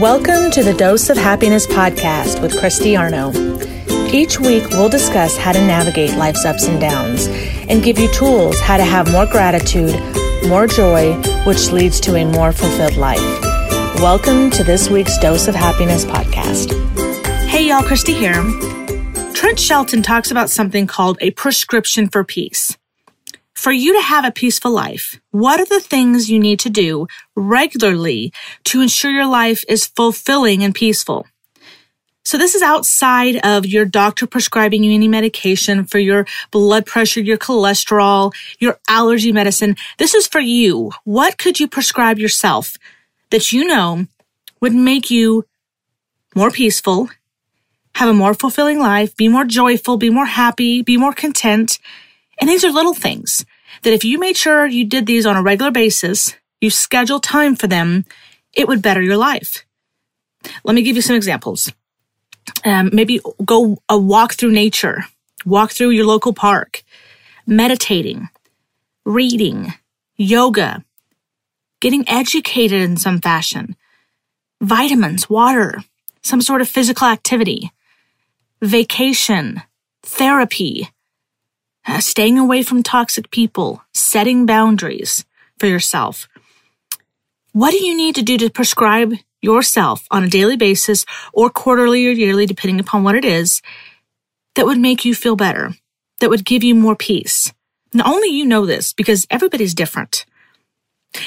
Welcome to the Dose of Happiness podcast with Christy Arno. Each week, we'll discuss how to navigate life's ups and downs and give you tools how to have more gratitude, more joy, which leads to a more fulfilled life. Welcome to this week's Dose of Happiness podcast. Hey, y'all, Christy here. Trent Shelton talks about something called a prescription for peace. For you to have a peaceful life, what are the things you need to do regularly to ensure your life is fulfilling and peaceful? So this is outside of your doctor prescribing you any medication for your blood pressure, your cholesterol, your allergy medicine. This is for you. What could you prescribe yourself that you know would make you more peaceful, have a more fulfilling life, be more joyful, be more happy, be more content, and these are little things that if you made sure you did these on a regular basis, you schedule time for them, it would better your life. Let me give you some examples. Um, maybe go a walk through nature, walk through your local park, meditating, reading, yoga, getting educated in some fashion, vitamins, water, some sort of physical activity, vacation, therapy, uh, staying away from toxic people, setting boundaries for yourself. What do you need to do to prescribe yourself on a daily basis or quarterly or yearly, depending upon what it is, that would make you feel better, that would give you more peace? Only you know this because everybody's different.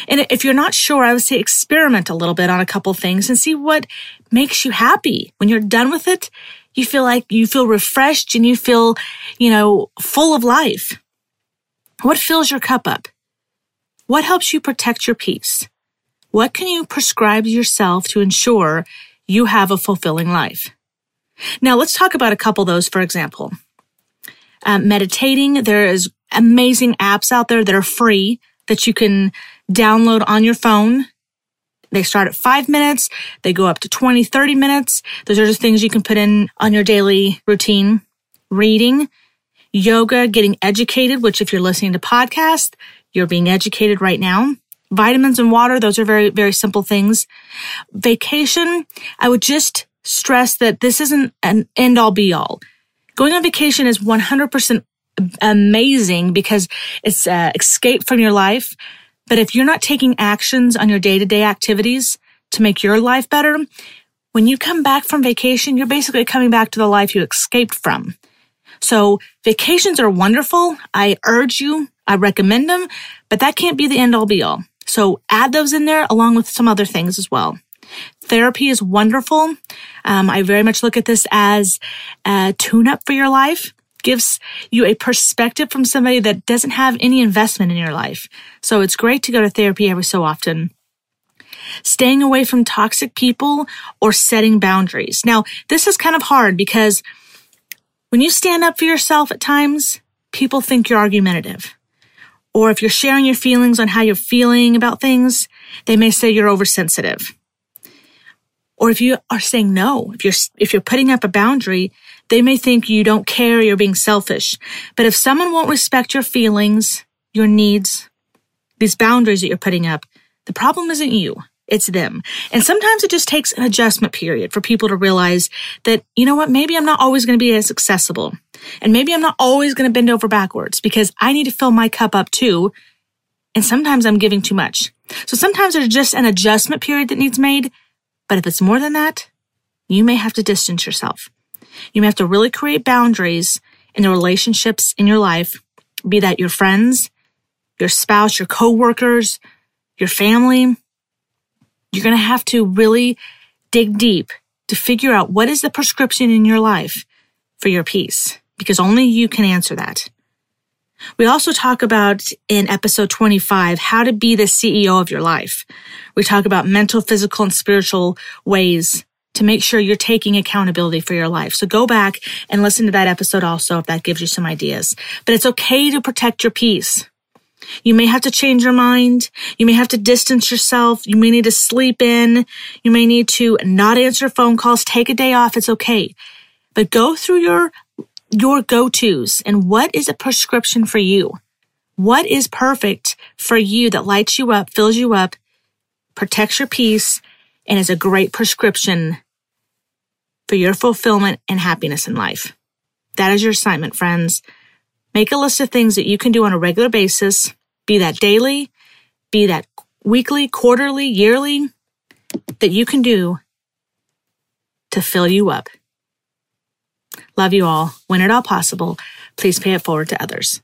And if you're not sure, I would say experiment a little bit on a couple things and see what makes you happy. When you're done with it, you feel like you feel refreshed and you feel, you know, full of life. What fills your cup up? What helps you protect your peace? What can you prescribe yourself to ensure you have a fulfilling life? Now let's talk about a couple of those, for example. Um, meditating, there is amazing apps out there that are free that you can download on your phone they start at five minutes. They go up to 20, 30 minutes. Those are just things you can put in on your daily routine. Reading, yoga, getting educated, which if you're listening to podcasts, you're being educated right now. Vitamins and water, those are very, very simple things. Vacation, I would just stress that this isn't an end all be all. Going on vacation is 100% amazing because it's uh, escape from your life. But if you're not taking actions on your day to day activities to make your life better, when you come back from vacation, you're basically coming back to the life you escaped from. So vacations are wonderful. I urge you, I recommend them, but that can't be the end all be all. So add those in there along with some other things as well. Therapy is wonderful. Um, I very much look at this as a tune up for your life gives you a perspective from somebody that doesn't have any investment in your life. So it's great to go to therapy every so often. Staying away from toxic people or setting boundaries. Now, this is kind of hard because when you stand up for yourself at times, people think you're argumentative. Or if you're sharing your feelings on how you're feeling about things, they may say you're oversensitive. Or if you are saying no, if you're, if you're putting up a boundary, they may think you don't care, you're being selfish. But if someone won't respect your feelings, your needs, these boundaries that you're putting up, the problem isn't you. It's them. And sometimes it just takes an adjustment period for people to realize that, you know what, maybe I'm not always going to be as accessible. And maybe I'm not always going to bend over backwards because I need to fill my cup up too. And sometimes I'm giving too much. So sometimes there's just an adjustment period that needs made. But if it's more than that, you may have to distance yourself. You may have to really create boundaries in the relationships in your life, be that your friends, your spouse, your coworkers, your family. You're going to have to really dig deep to figure out what is the prescription in your life for your peace, because only you can answer that. We also talk about in episode 25 how to be the CEO of your life. We talk about mental, physical, and spiritual ways to make sure you're taking accountability for your life. So go back and listen to that episode also if that gives you some ideas. But it's okay to protect your peace. You may have to change your mind. You may have to distance yourself. You may need to sleep in. You may need to not answer phone calls, take a day off. It's okay. But go through your, your go-tos and what is a prescription for you? What is perfect for you that lights you up, fills you up, protects your peace, and is a great prescription for your fulfillment and happiness in life. That is your assignment, friends. Make a list of things that you can do on a regular basis, be that daily, be that weekly, quarterly, yearly, that you can do to fill you up. Love you all. When at all possible, please pay it forward to others.